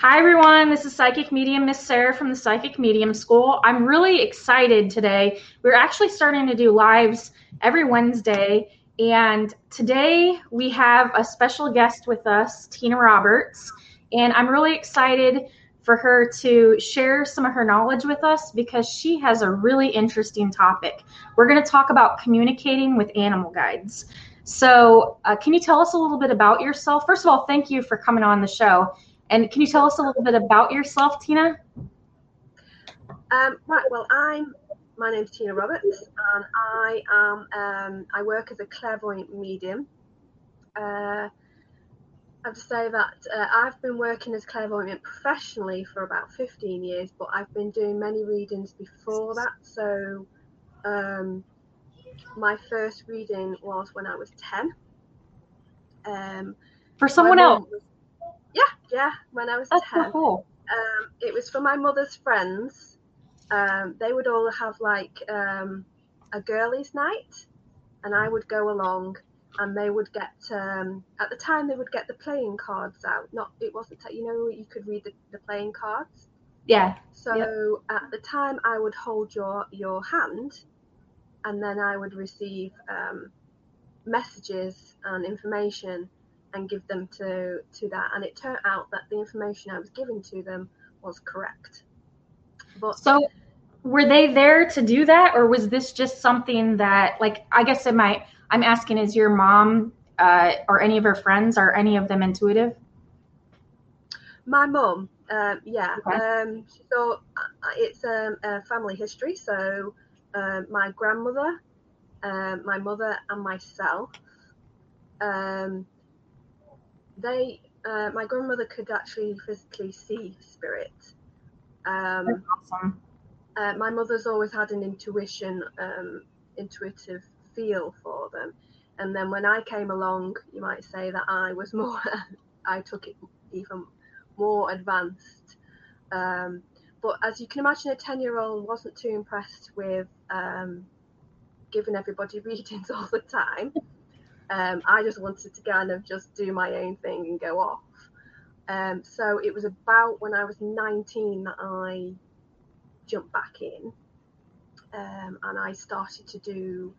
Hi, everyone. This is Psychic Medium Miss Sarah from the Psychic Medium School. I'm really excited today. We're actually starting to do lives every Wednesday, and today we have a special guest with us, Tina Roberts. And I'm really excited for her to share some of her knowledge with us because she has a really interesting topic. We're going to talk about communicating with animal guides. So, uh, can you tell us a little bit about yourself? First of all, thank you for coming on the show. And can you tell us a little bit about yourself, Tina? Um, right. Well, I'm. My name's Tina Roberts, and I am. Um, I work as a clairvoyant medium. Uh, I have to say that uh, I've been working as clairvoyant professionally for about 15 years, but I've been doing many readings before that. So, um, my first reading was when I was 10. Um, for someone else. Was, yeah, yeah, when I was That's 10. cool. Um, it was for my mother's friends. Um, they would all have like um, a girlies' night, and I would go along, and they would get. Um, at the time, they would get the playing cards out. Not, it wasn't. You know, you could read the, the playing cards. Yeah. So yep. at the time, I would hold your your hand, and then I would receive um, messages and information and give them to to that. And it turned out that the information i was giving to them was correct. But so were they there to do that or was this just something that like i guess am i i'm asking is your mom uh, or any of her friends are any of them intuitive? My mom um, yeah. Okay. um, so uh, it's um, a family history. So uh, my grandmother uh, my mother and myself um, they uh, my grandmother could actually physically see spirit. Um, awesome. Uh, my mother's always had an intuition, um, intuitive feel for them. And then when I came along, you might say that I was more, I took it even more advanced. Um, but as you can imagine, a 10 year old wasn't too impressed with um, giving everybody readings all the time. Um, I just wanted to kind of just do my own thing and go off. Um, so it was about when I was 19 that I jumped back in um, and I started to do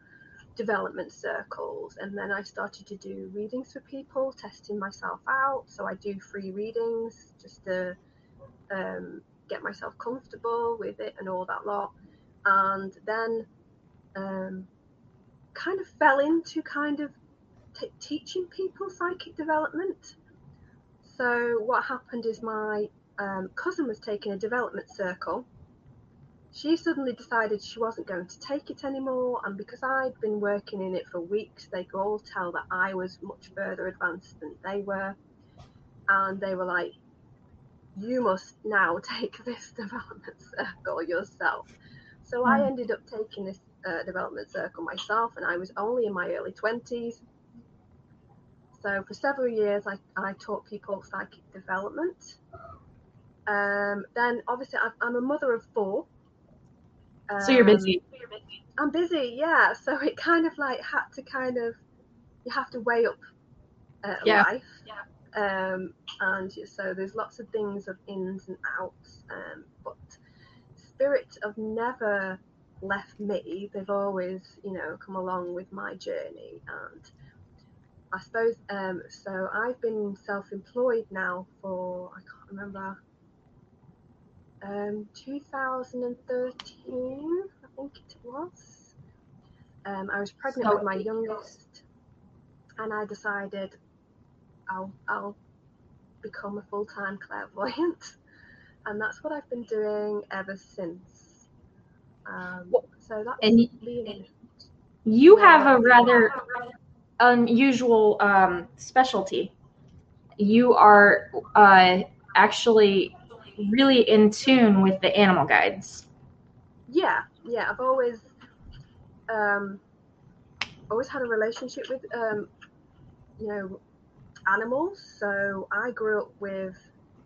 development circles and then I started to do readings for people, testing myself out. So I do free readings just to um, get myself comfortable with it and all that lot. And then um, kind of fell into kind of t- teaching people psychic development. So what happened is my um, cousin was taking a development circle. She suddenly decided she wasn't going to take it anymore, and because I'd been working in it for weeks, they could all tell that I was much further advanced than they were. And they were like, You must now take this development circle yourself. So I hmm. ended up taking this uh, development circle myself, and I was only in my early 20s. So for several years, I, I taught people psychic development. Um, then obviously, i am a mother of four. Um, so you're busy. I'm busy, yeah. So it kind of like had to kind of you have to weigh up uh, yeah. life. Yeah. Um, and so there's lots of things of ins and outs. Um, but spirits have never left me. They've always, you know, come along with my journey and I suppose um, so. I've been self-employed now for I can't remember. Um, 2013, I think it was. Um, I was pregnant so with my youngest, and I decided I'll I'll become a full-time clairvoyant, and that's what I've been doing ever since. Um, so that's and you have a rather unusual um, specialty. You are uh, actually really in tune with the animal guides. Yeah, yeah. I've always um, always had a relationship with um, you know animals. So I grew up with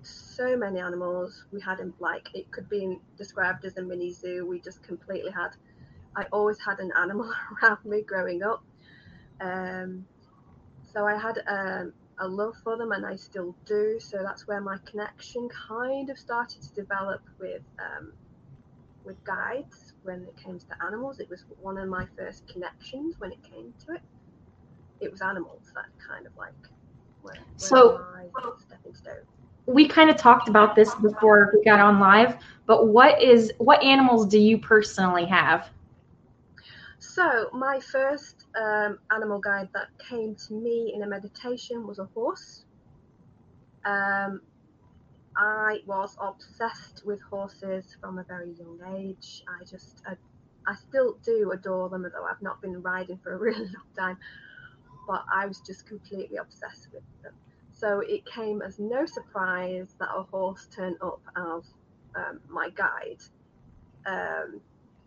so many animals. We had in like it could be described as a mini zoo. We just completely had. I always had an animal around me growing up. Um, so I had um, a love for them, and I still do. So that's where my connection kind of started to develop with um, with guides when it came to animals. It was one of my first connections when it came to it. It was animals that kind of like So-. We kind of talked about this before we got on live, but what is what animals do you personally have? So my first um, animal guide that came to me in a meditation was a horse. Um, I was obsessed with horses from a very young age. I just, I, I still do adore them, although I've not been riding for a really long time. But I was just completely obsessed with them. So it came as no surprise that a horse turned up as um, my guide. Um,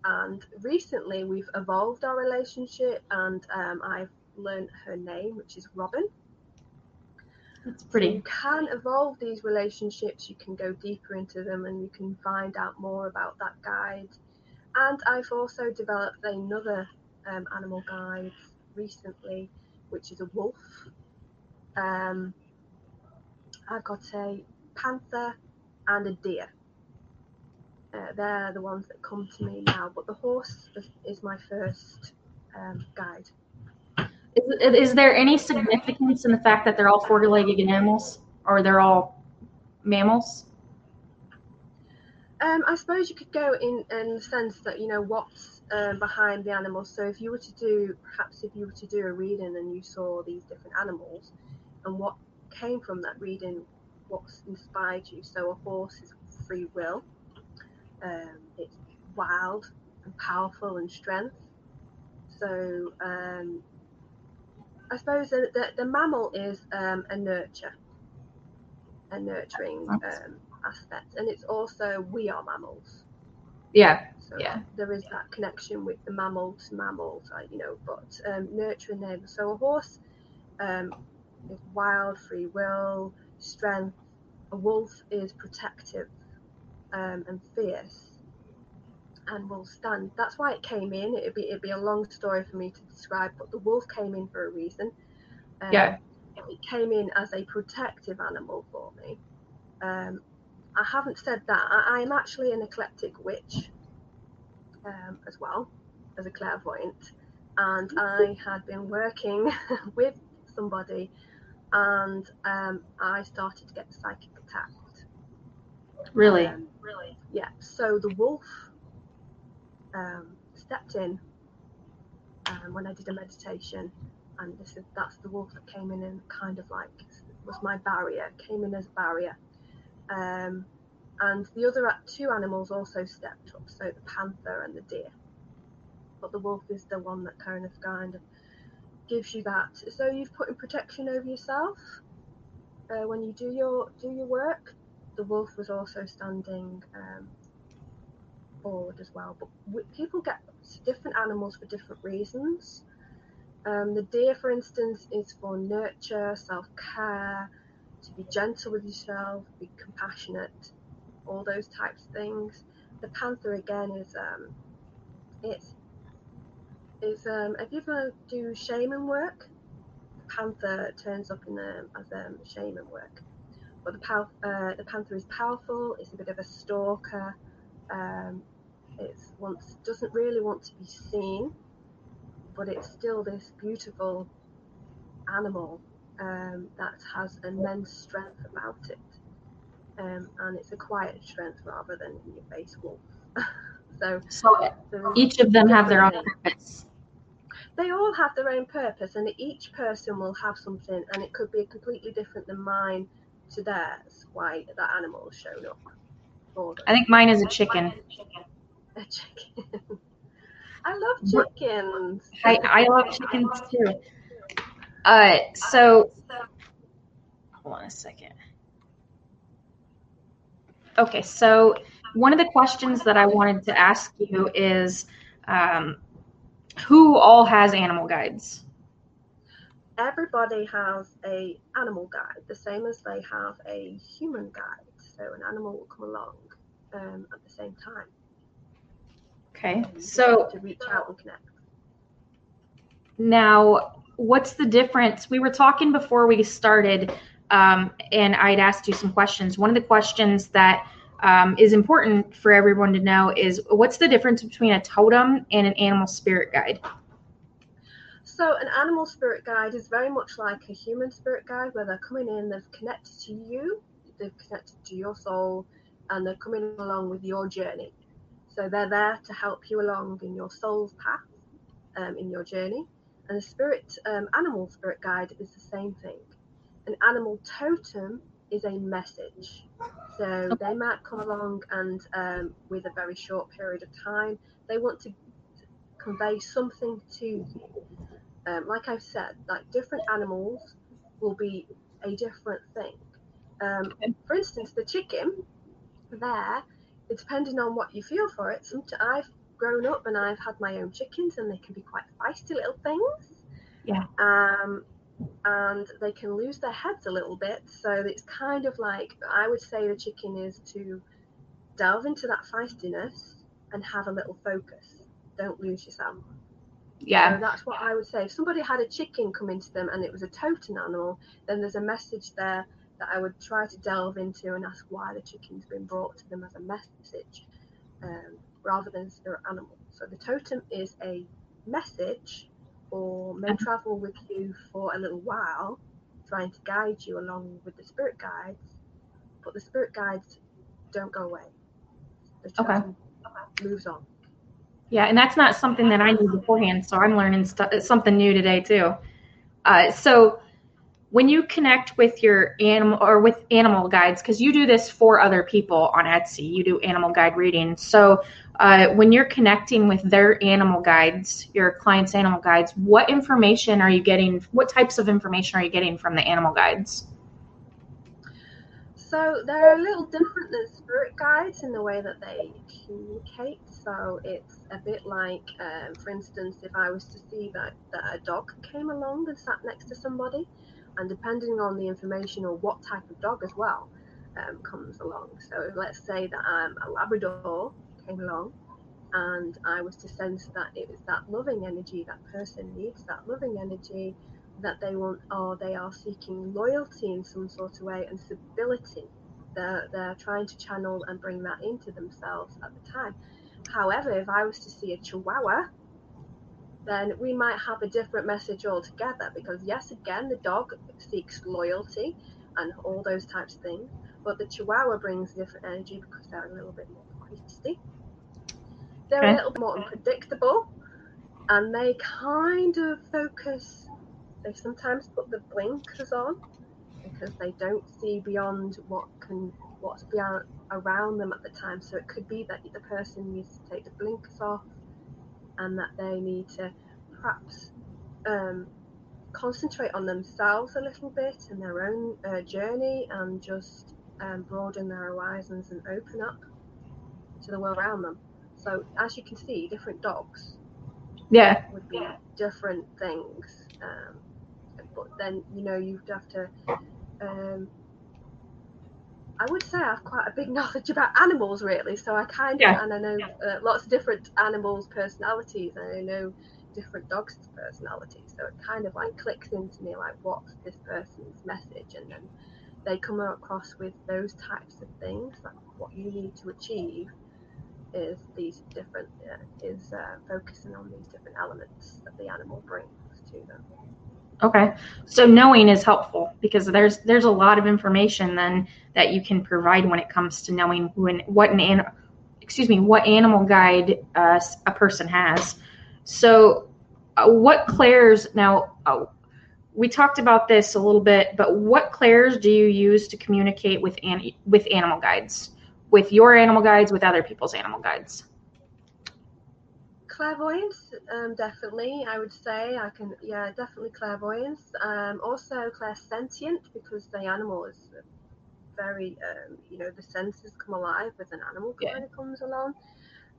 and recently we've evolved our relationship, and um, I've learned her name, which is Robin. It's So pretty. you can evolve these relationships, you can go deeper into them, and you can find out more about that guide. And I've also developed another um, animal guide recently, which is a wolf. Um, I've got a panther and a deer. Uh, they're the ones that come to me now, but the horse is, is my first um, guide. Is, is there any significance in the fact that they're all four-legged animals, or they're all mammals? Um, I suppose you could go in in the sense that you know what's um, behind the animals. So if you were to do, perhaps if you were to do a reading and you saw these different animals, and what came from that reading, what's inspired you. So a horse is free will. Um, it's wild and powerful and strength. So um, I suppose the, the, the mammal is um, a nurture, a nurturing um, aspect, and it's also we are mammals. Yeah. So Yeah. there is that connection with the mammal to mammal, you know, but um, nurturing them. So a horse um, is wild, free will, strength. A wolf is protective um, and fierce and will stand. That's why it came in. It'd be, it'd be a long story for me to describe, but the wolf came in for a reason. Um, Yeah. It came in as a protective animal for me. Um, I haven't said that. I, I'm actually an eclectic witch um, as well as a clairvoyant, and I had been working with somebody, and um, I started to get psychic attacked. Really. Um, really? Yeah. So the wolf um, stepped in um, when I did a meditation, and this is that's the wolf that came in and kind of like was my barrier, came in as a barrier. Um, and the other two animals also stepped up, so the panther and the deer. But the wolf is the one that kind of kind of gives you that. So you've put in protection over yourself uh, when you do your do your work. The wolf was also standing um, forward as well. But people get different animals for different reasons. Um, the deer, for instance, is for nurture, self care, to be gentle with yourself, be compassionate, all those types of things. The panther again is um, it's is um, if you ever do shaman work, the panther turns up in um, as um, shaman work. But the pow- uh, the panther is powerful. It's a bit of a stalker. Um, it's wants doesn't really want to be seen, but it's still this beautiful animal um, that has immense strength about it. Um, and it's a quiet strength rather than in your face wolf. so So each of them have their own purpose. they all have their own purpose, and each person will have something, and it could be completely different than mine to theirs. Why that animal shown up. I think mine is a chicken. A chicken. I love chickens. I, I love chickens too. Uh, so hold on a second. Okay, so one of the questions that I wanted to ask you is, um, who all has animal guides? Everybody has a animal guide, the same as they have a human guide. So an animal will come along um, at the same time Okay, so to reach out and connect. now what's the difference? We were talking before we started, um, and I'd asked you some questions. One of the questions that um, is important for everyone to know is what's the difference between a totem and an animal spirit guide? So, an animal spirit guide is very much like a human spirit guide where they're coming in, they've connected to you, they've connected to your soul, and they're coming along with your journey. So, they're there to help you along in your soul's path, um, in your journey. And a spirit, um, animal spirit guide is the same thing. An animal totem is a message. So they might come along and um, with a very short period of time, they want to convey something to you. Um, like I've said, like different animals will be a different thing. Um, for instance, the chicken there, depending on what you feel for it. Sometimes I've grown up and I've had my own chickens, and they can be quite feisty little things. Yeah. Um, and they can lose their heads a little bit. So it's kind of like I would say the chicken is to delve into that feistiness and have a little focus. Don't lose yourself. Yeah. So that's what I would say. If somebody had a chicken come into them and it was a totem animal, then there's a message there that I would try to delve into and ask why the chicken's been brought to them as a message um, rather than spirit animal. So the totem is a message or may travel with you for a little while, trying to guide you along with the spirit guides. But the spirit guides don't go away. The okay. moves on. Yeah, and that's not something that I knew beforehand, so I'm learning st- something new today too. Uh, so when you connect with your animal or with animal guides, because you do this for other people on Etsy, you do animal guide reading. So uh, when you're connecting with their animal guides, your clients' animal guides, what information are you getting? What types of information are you getting from the animal guides? So they're a little different than spirit guides in the way that they communicate. So it's a bit like, um, for instance, if I was to see that, that a dog came along and sat next to somebody, and depending on the information or what type of dog as well um, comes along. So let's say that I'm a Labrador came along and I was to sense that it was that loving energy, that person needs that loving energy, that they want, or they are seeking loyalty in some sort of way and stability. They're, they're trying to channel and bring that into themselves at the time. However, if I was to see a chihuahua, then we might have a different message altogether because, yes, again, the dog seeks loyalty and all those types of things, but the chihuahua brings different energy because they're a little bit more feisty they're okay. a little more unpredictable and they kind of focus they sometimes put the blinkers on because they don't see beyond what can what's beyond around them at the time so it could be that the person needs to take the blinkers off and that they need to perhaps um, concentrate on themselves a little bit and their own uh, journey and just um, broaden their horizons and open up to the world around them so as you can see, different dogs. Yeah. Would be different things. Um, but then you know you'd have to. Um, I would say I have quite a big knowledge about animals, really. So I kind of, yeah. and I know uh, lots of different animals' personalities, and I know different dogs' personalities. So it kind of like clicks into me, like what's this person's message, and then they come across with those types of things, like what you need to achieve is these different uh, is uh, focusing on these different elements that the animal brings to them. Okay, so knowing is helpful because there's there's a lot of information then that you can provide when it comes to knowing when what an animal, excuse me, what animal guide uh, a person has. So, uh, what clairs now? Uh, we talked about this a little bit, but what clairs do you use to communicate with an, with animal guides? with your animal guides, with other people's animal guides? Clairvoyance, um, definitely. I would say I can, yeah, definitely clairvoyance. Um, also clairsentient because the animal is very, um, you know, the senses come alive with an animal yeah. kind of comes along.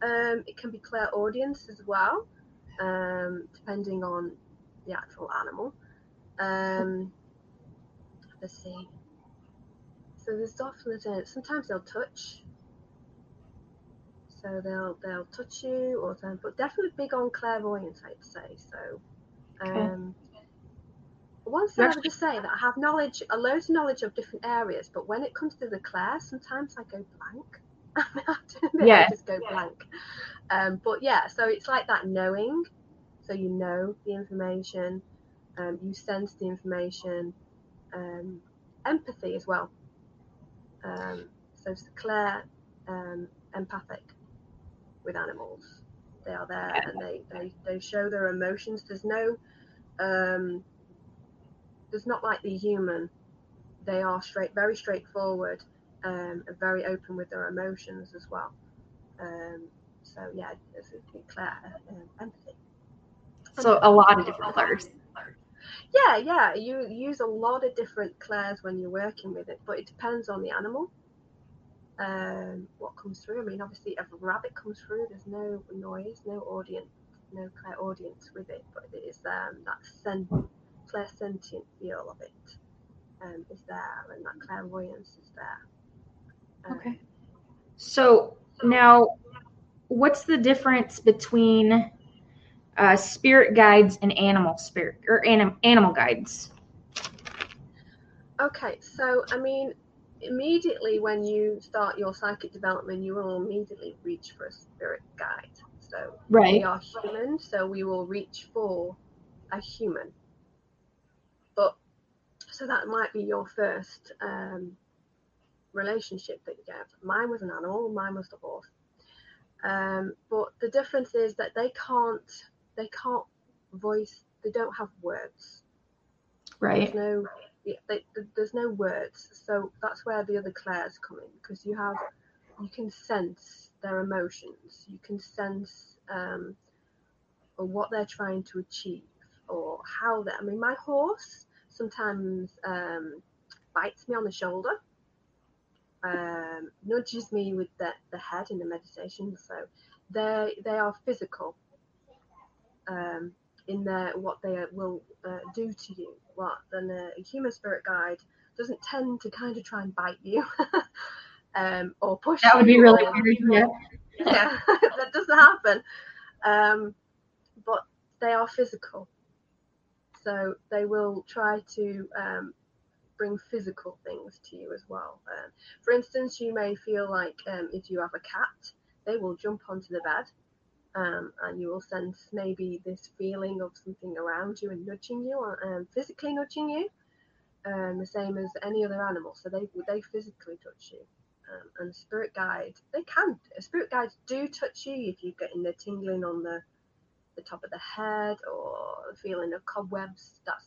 Um, it can be clairaudience as well, um, depending on the actual animal. Um, let's see. So there's often sometimes they'll touch so they'll they'll touch you or something, but definitely big on clairvoyance, I'd say. So, um, okay. one thing I would just say that I have knowledge, a loads of knowledge of different areas, but when it comes to the clair, sometimes I go blank. I have to admit, yeah. I just go blank. Um, but yeah, so it's like that knowing. So you know the information, um, you sense the information, um, empathy as well. Um, so it's the Clair, um, empathic with animals. They are there and they, they, they show their emotions. There's no, um, there's not like the human. They are straight, very straightforward, um, and very open with their emotions as well. Um, so yeah, it's Clair, um, empathy. So a lot of different clairs. Yeah, yeah. You use a lot of different clairs when you're working with it, but it depends on the animal. Um, what comes through. I mean, obviously, if a rabbit comes through, there's no noise, no audience, no clair audience with it, but it is um, that sen- clairsentient feel of it um, is there, and that clairvoyance is there. Um, okay. So now, what's the difference between uh, spirit guides and animal spirit or anim- animal guides? Okay, so I mean, immediately when you start your psychic development, you will immediately reach for a spirit guide. So right. we are human, so we will reach for a human. But so that might be your first um, relationship that you get. Mine was an animal, mine was the horse. Um, but the difference is that they can't they can't voice. They don't have words. Right. There's no. They, there's no words, so that's where the other clairs come in because you have, you can sense their emotions. You can sense um, or what they're trying to achieve or how they. I mean, my horse sometimes um, bites me on the shoulder, um, nudges me with the, the head in the meditation. So they they are physical um, in their what they will uh, do to you. What then a human spirit guide doesn't tend to kind of try and bite you um, or push. That would be really weird. Yeah, yeah, that doesn't happen. Um, but they are physical, so they will try to um, bring physical things to you as well. Um, for instance, you may feel like um, if you have a cat, they will jump onto the bed um, and you will sense maybe this feeling of something around you and nudging you, um, physically nudging you, um, the same as any other animal. So they they physically touch you. Um, and spirit guide, they can. Spirit guides do touch you if you're getting the tingling on the the top of the head or feeling of cobwebs. That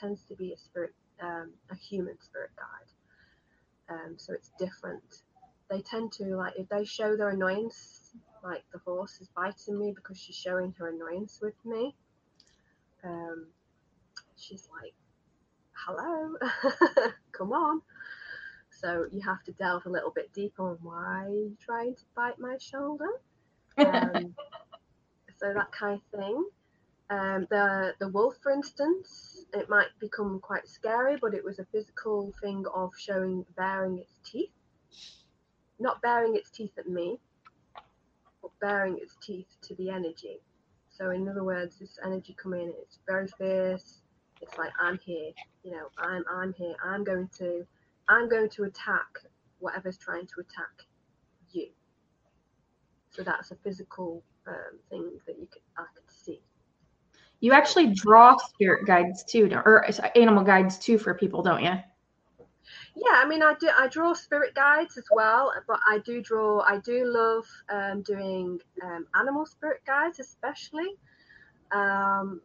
tends to be a spirit, um, a human spirit guide. Um, so it's different. They tend to like if they show their annoyance like the horse is biting me because she's showing her annoyance with me. Um, she's like, hello, come on. So you have to delve a little bit deeper on why you trying to bite my shoulder. Um, so that kind of thing. Um, the the wolf, for instance, it might become quite scary, but it was a physical thing of showing baring its teeth, not baring its teeth at me, baring its teeth to the energy. So in other words, this energy coming in, it's very fierce. It's like I'm here, you know, I'm I'm here. I'm going to I'm going to attack whatever's trying to attack you. So that's a physical um, thing that you could I could see. You actually draw spirit guides too, or animal guides too for people, don't you? Yeah i mean i do i draw spirit guides as well but i do draw i do love um, doing um, animal spirit guides especially um,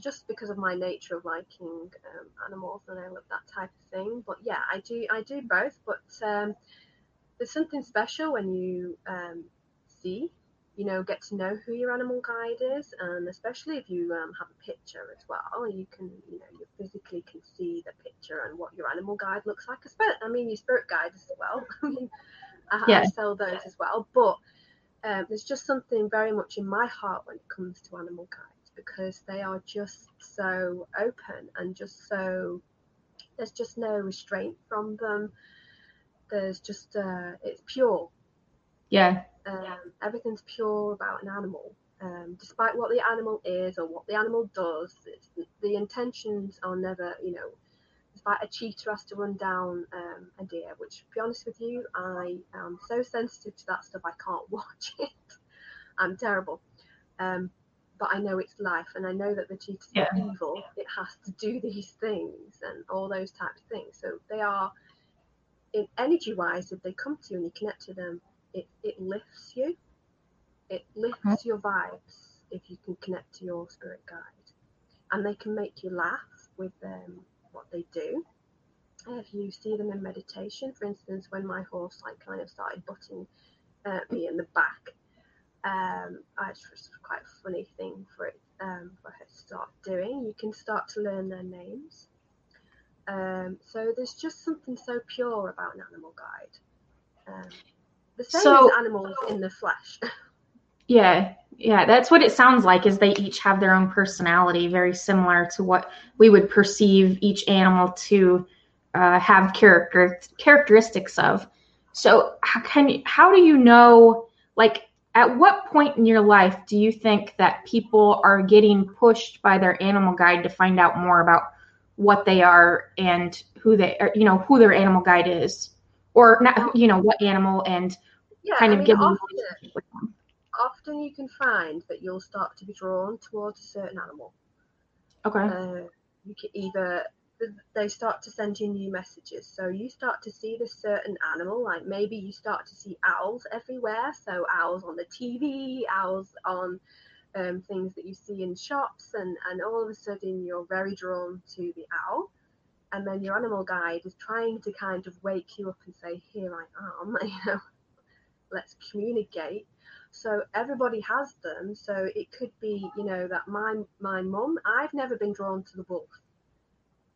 just because of my nature of liking um, animals and i love that type of thing. But yeah i do i do both but um, there's something special when you um, see you know, get to know who your animal guide is, and especially if you um, have a picture as well, you can, you know, you physically can see the picture and what your animal guide looks like. I mean, your spirit guide as well. I mean, I, yeah. I sell those as well, but um, there's just something very much in my heart when it comes to animal guides because they are just so open and just so there's just no restraint from them. There's just uh, it's pure yeah. Um, everything's pure about an animal. um, despite what the animal is or what the animal does, the intentions are never, you know, despite a cheetah has to run down um, a deer, which, to be honest with you, I am so sensitive to that stuff, I can't watch it. I'm terrible. Um, but I know it's life, and I know that the cheetah's yeah. evil. It has to do these things and all those types of things. So they are, in energy wise, if they come to you and you connect to them, it, it lifts you it lifts mm-hmm. your vibes if you can connect to your spirit guide. And they can make you laugh with um, what they do. If you see them in meditation, for instance, when my horse like kind of started butting uh, me in the back, um, it's just quite a funny thing for it um, for her to start doing. You can start to learn their names. Um, so there's just something so pure about an animal guide. Um, the same so, as animals in the flesh. Yeah, yeah, that's what it sounds like. Is they each have their own personality, very similar to what we would perceive each animal to uh, have character characteristics of. So, how can you, how do you know? Like, at what point in your life do you think that people are getting pushed by their animal guide to find out more about what they are and who they are? You know, who their animal guide is, or not? You know, what animal and yeah, kind I of mean, getting with them often you can find that you'll start to be drawn towards a certain animal. Okay. Uh, you can either they start to send you new messages. So you start to see this certain animal, like maybe you start to see owls everywhere. So owls on the TV, owls on um, things that you see in shops, and and all of a sudden you're very drawn to the owl. And then your animal guide is trying to kind of wake you up and say, "Here I am," you know, let's communicate. So everybody has them. So it could be, you know, that my my mum. I've never been drawn to the wolf.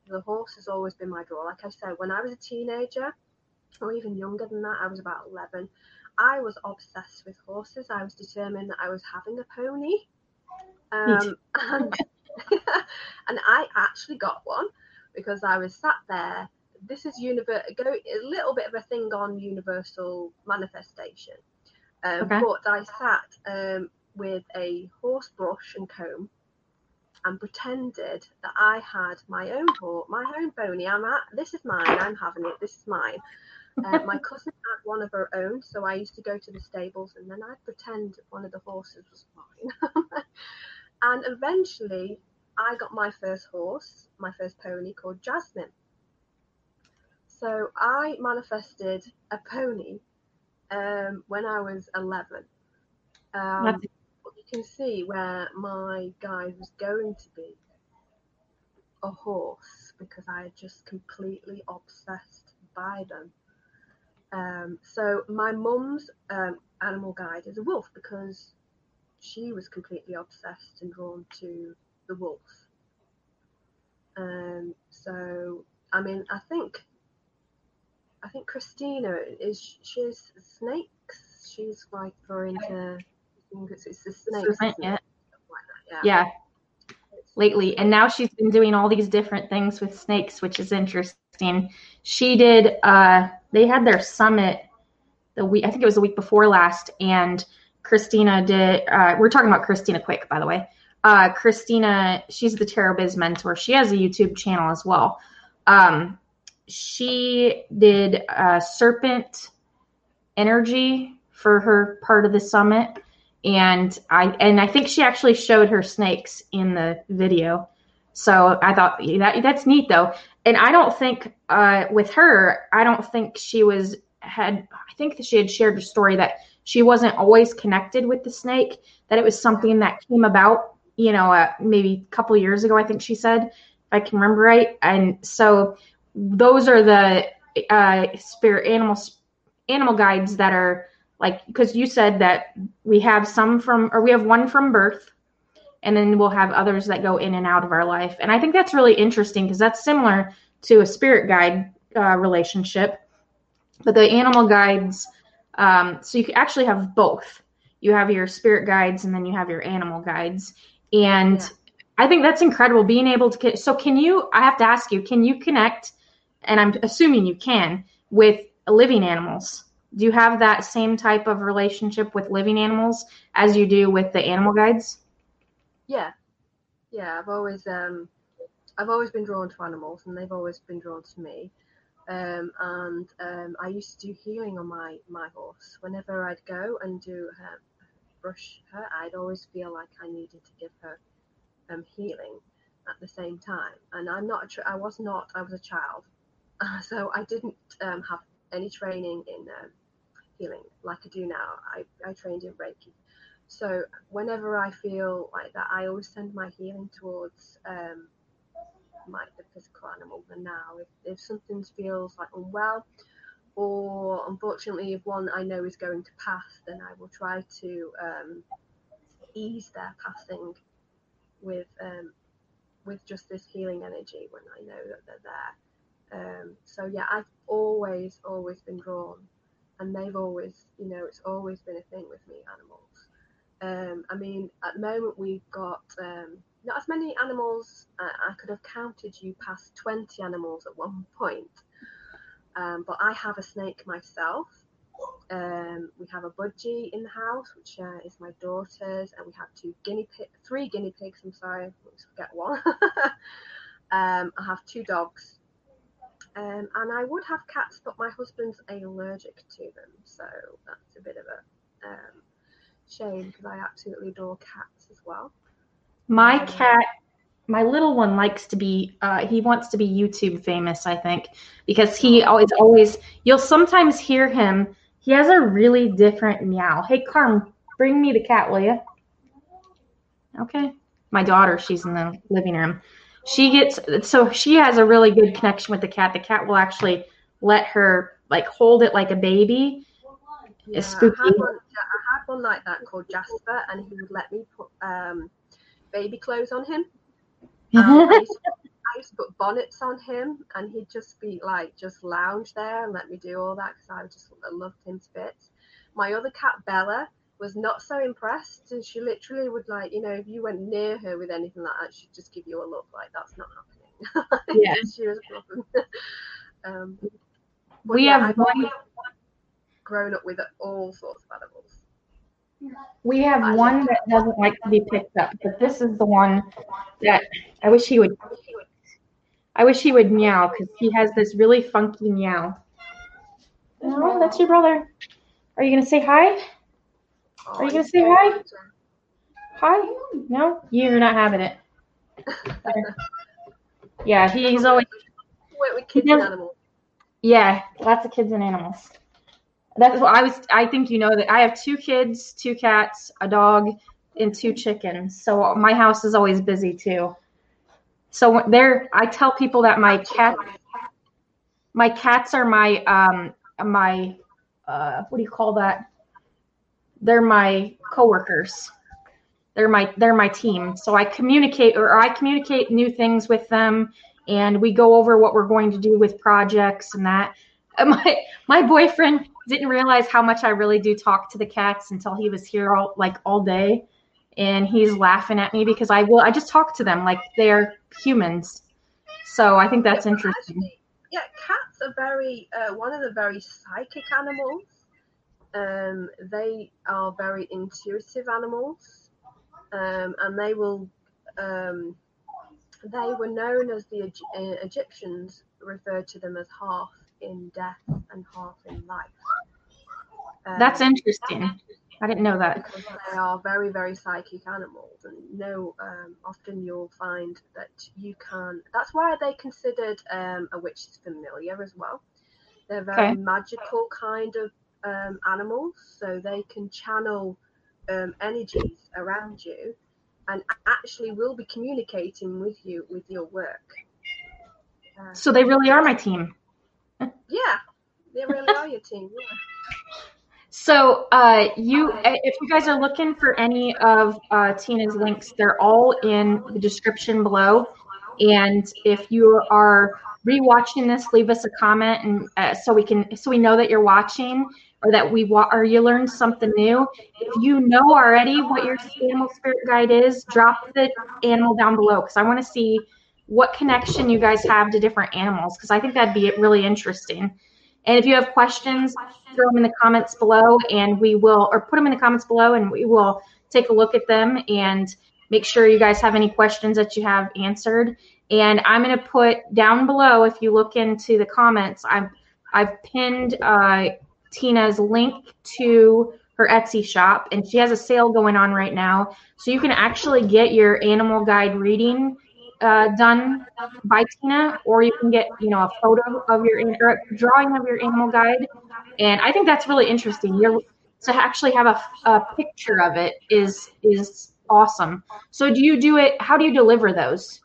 The horse has always been my draw. Like I said, when I was a teenager, or even younger than that, I was about eleven. I was obsessed with horses. I was determined that I was having a pony. Um, and, and I actually got one because I was sat there. This is universe, go a little bit of a thing on universal manifestation. Um, okay. But I sat um, with a horse brush and comb and pretended that I had my own horse, my own pony. I'm at, this is mine. I'm having it. This is mine. Uh, my cousin had one of her own, so I used to go to the stables and then I'd pretend one of the horses was mine. and eventually, I got my first horse, my first pony called Jasmine. So I manifested a pony um, when I was 11. Um, you can see where my guide was going to be a horse because I had just completely obsessed by them. Um, so my mum's um, animal guide is a wolf because she was completely obsessed and drawn to the wolf. Um, so I mean, I think I think Christina is she's snakes. She's like very into. It's, it's the snakes. yeah. yeah. yeah. Lately, and now she's been doing all these different things with snakes, which is interesting. She did. Uh, they had their summit the week. I think it was the week before last, and Christina did. Uh, we're talking about Christina Quick, by the way. Uh, Christina, she's the Tarot Biz mentor. She has a YouTube channel as well. Um, she did uh, serpent energy for her part of the summit and i and i think she actually showed her snakes in the video so i thought that that's neat though and i don't think uh, with her i don't think she was had i think she had shared a story that she wasn't always connected with the snake that it was something that came about you know uh, maybe a couple years ago i think she said if i can remember right. And so those are the uh, spirit animals animal guides that are like because you said that we have some from or we have one from birth and then we'll have others that go in and out of our life. And i think that's really interesting because that's similar to a spirit guide uh, relationship. But the animal guides um, so you actually have both. You have your spirit guides and then you have your animal guides and yeah. i think that's incredible being able to so can you i have to ask you can you connect and I'm assuming you can with living animals do you have that same type of relationship with living animals as you do with the animal guides? Yeah, yeah. I've always um, I've always been drawn to animals, and they've always been drawn to me. Um, and um, I used to do healing on my my horse. Whenever I'd go and do her, brush her, I'd always feel like I needed to give her um, healing at the same time. And I'm not, a I was not, I was a child, so I didn't um, have any training in um, healing like I do now. I, I trained in Reiki. So whenever I feel like that, I always send my healing towards um, my the physical animal. And now, if, if something feels like unwell, or unfortunately, if one I know is going to pass, then I will try to um, ease their passing with um, with just this healing energy when I know that they're there. Um, so yeah, I've always always been drawn, and they've always, you know, it's always been a thing with me, animals. Um, I mean, at the moment we've got um, not as many animals. I could have counted you past 20 animals at one point. Um, but I have a snake myself. Um, we have a budgie in the house, which uh, is my daughter's, and we have two guinea pig, three guinea pigs. I'm sorry, I forget one. um, I have two dogs, um, and I would have cats, but my husband's allergic to them, so that's a bit of a um, shame because I absolutely adore cats as well. My um, cat, my little one likes to be. Uh, he wants to be YouTube famous, I think, because he always always. You'll sometimes hear him. He has a really different meow. Hey, Carm, bring me the cat, will you? Okay. My daughter, she's in the living room. She gets so she has a really good connection with the cat. The cat will actually let her like hold it like a baby. Yeah, it's spooky. I had, one, I had one like that called Jasper, and he would let me put um, baby clothes on him. Um, I, used to, I, used to, put bonnets on him, and he'd just be like, just lounge there and let me do all that because I just loved him to bits. My other cat, Bella, was not so impressed, and she literally would like, you know, if you went near her with anything like that, she'd just give you a look like that's not happening. yeah, she was a um, we yeah, have one grown up with all sorts of animals. We have one that doesn't like to be picked up, but this is the one that I wish he would. I wish he would meow because he has this really funky meow. Oh, that's your brother. Are you gonna say hi? Are you gonna say hi? Hi? No, you're not having it. yeah, he's always. Wait, with kids and animals. Yeah, lots of kids and animals. That's what I was. I think you know that I have two kids, two cats, a dog, and two chickens. So my house is always busy too. So there, I tell people that my cat, my cats are my um my uh what do you call that? They're my coworkers. They're my they're my team. So I communicate or I communicate new things with them, and we go over what we're going to do with projects and that. My my boyfriend didn't realize how much I really do talk to the cats until he was here all like all day, and he's laughing at me because I will I just talk to them like they're humans. So I think that's interesting. Actually, yeah, cats are very uh, one of the very psychic animals. Um, they are very intuitive animals, um, and they will. Um, they were known as the uh, Egyptians referred to them as half in death and half in life. Um, That's interesting. I didn't know that. They are very, very psychic animals, and no, um, often you'll find that you can. That's why they considered um, a witch's familiar as well. They're very okay. magical kind of um, animals, so they can channel um, energies around you, and actually will be communicating with you with your work. Uh, so they really are my team. Yeah, they really are your team. Yeah. So uh, you, if you guys are looking for any of uh, Tina's links, they're all in the description below. And if you are rewatching this, leave us a comment, and uh, so we can so we know that you're watching or that we wa- or you learned something new. If you know already what your animal spirit guide is, drop the animal down below because I want to see what connection you guys have to different animals because I think that'd be really interesting. And if you have questions, throw them in the comments below, and we will, or put them in the comments below, and we will take a look at them and make sure you guys have any questions that you have answered. And I'm going to put down below, if you look into the comments, I've I've pinned uh, Tina's link to her Etsy shop, and she has a sale going on right now. So you can actually get your animal guide reading uh, done by Tina, or you can get you know a photo of your or drawing of your animal guide, and I think that's really interesting. You're to actually have a, a picture of it is is awesome. So do you do it? How do you deliver those?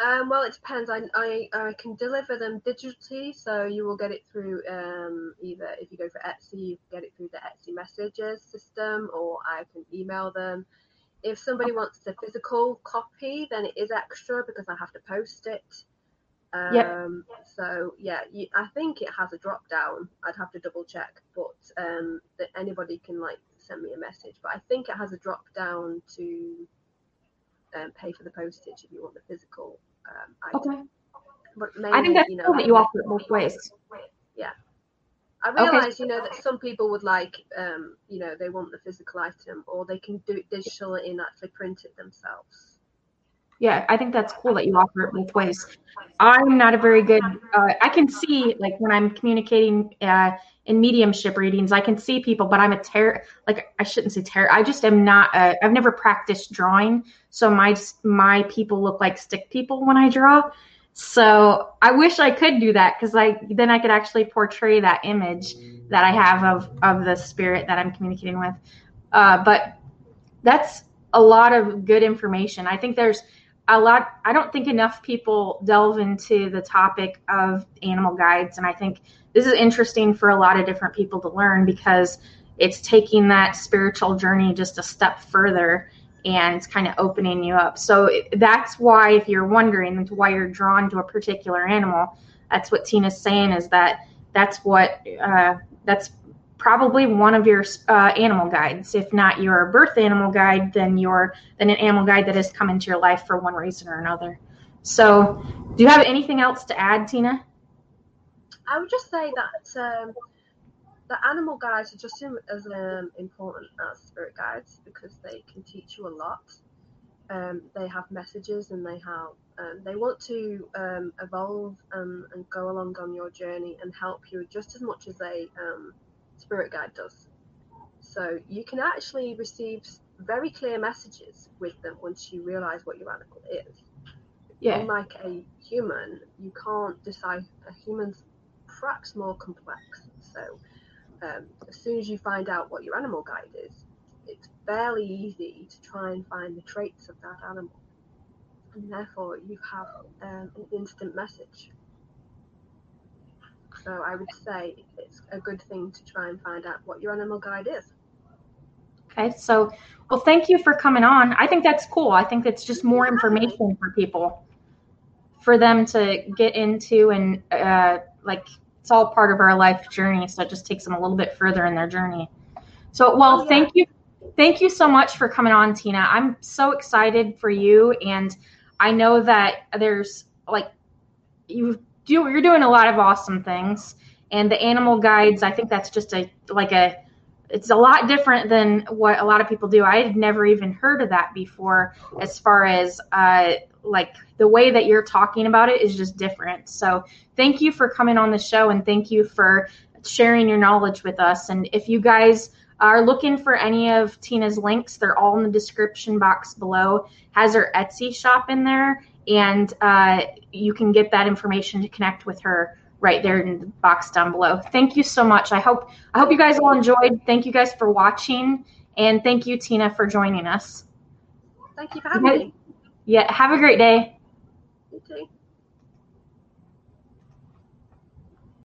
Um, well, it depends. I, I, I can deliver them digitally, so you will get it through um, either if you go for Etsy, you get it through the Etsy messages system, or I can email them. If somebody wants a physical copy, then it is extra because I have to post it. Um, yep. So yeah, you, I think it has a drop down. I'd have to double check, but um, that anybody can like send me a message. But I think it has a drop down to um, pay for the postage if you want the physical um, item. Okay. But mainly, I think that's you know, cool that you offer it both ways. Yeah. I realize, okay. you know, that some people would like, um, you know, they want the physical item, or they can do it digitally and actually print it themselves. Yeah, I think that's cool that you offer it both ways. I'm not a very good. Uh, I can see like when I'm communicating uh, in mediumship readings, I can see people, but I'm a terror. Like I shouldn't say terror. I just am not. i have never practiced drawing, so my my people look like stick people when I draw. So I wish I could do that because I then I could actually portray that image that I have of of the spirit that I'm communicating with. Uh, but that's a lot of good information. I think there's a lot i don't think enough people delve into the topic of animal guides and i think this is interesting for a lot of different people to learn because it's taking that spiritual journey just a step further and kind of opening you up so that's why if you're wondering why you're drawn to a particular animal that's what tina's saying is that that's what uh, that's probably one of your uh, animal guides. If not your birth animal guide, then your then an animal guide that has come into your life for one reason or another. So, do you have anything else to add, Tina? I would just say that um, the animal guides are just as um, important as spirit guides because they can teach you a lot. Um, they have messages and they have um, they want to um, evolve and go along on your journey and help you just as much as a um, Spirit Guide does. So you can actually receive very clear messages with them once you realize what your animal is. Yeah. Unlike a human, you can't decide. A human's perhaps more complex. So um, as soon as you find out what your animal guide is, it's fairly easy to try and find the traits of that animal. And therefore, you have um, an instant message so I would say it's a good thing to try and find out what your animal guide is. Okay, so well, thank you for coming on. I think that's cool. I think it's just more information for people for them to get into and uh, like it's all part of our life journey. So it just takes them a little bit further in their journey. So, well, oh, yeah. thank you. Thank you so much for coming on, Tina. I'm so excited for you. And I know that there's like, you've do you're doing a lot of awesome things and the animal guides i think that's just a like a it's a lot different than what a lot of people do i had never even heard of that before as far as uh, like the way that you're talking about it is just different so thank you for coming on the show and thank you for sharing your knowledge with us and if you guys are looking for any of tina's links they're all in the description box below has her etsy shop in there and uh, you can get that information to connect with her right there in the box down below. Thank you so much. I hope I hope you guys all enjoyed. Thank you guys for watching, and thank you Tina for joining us. Thank you for having me. Yeah, have a great day. Too.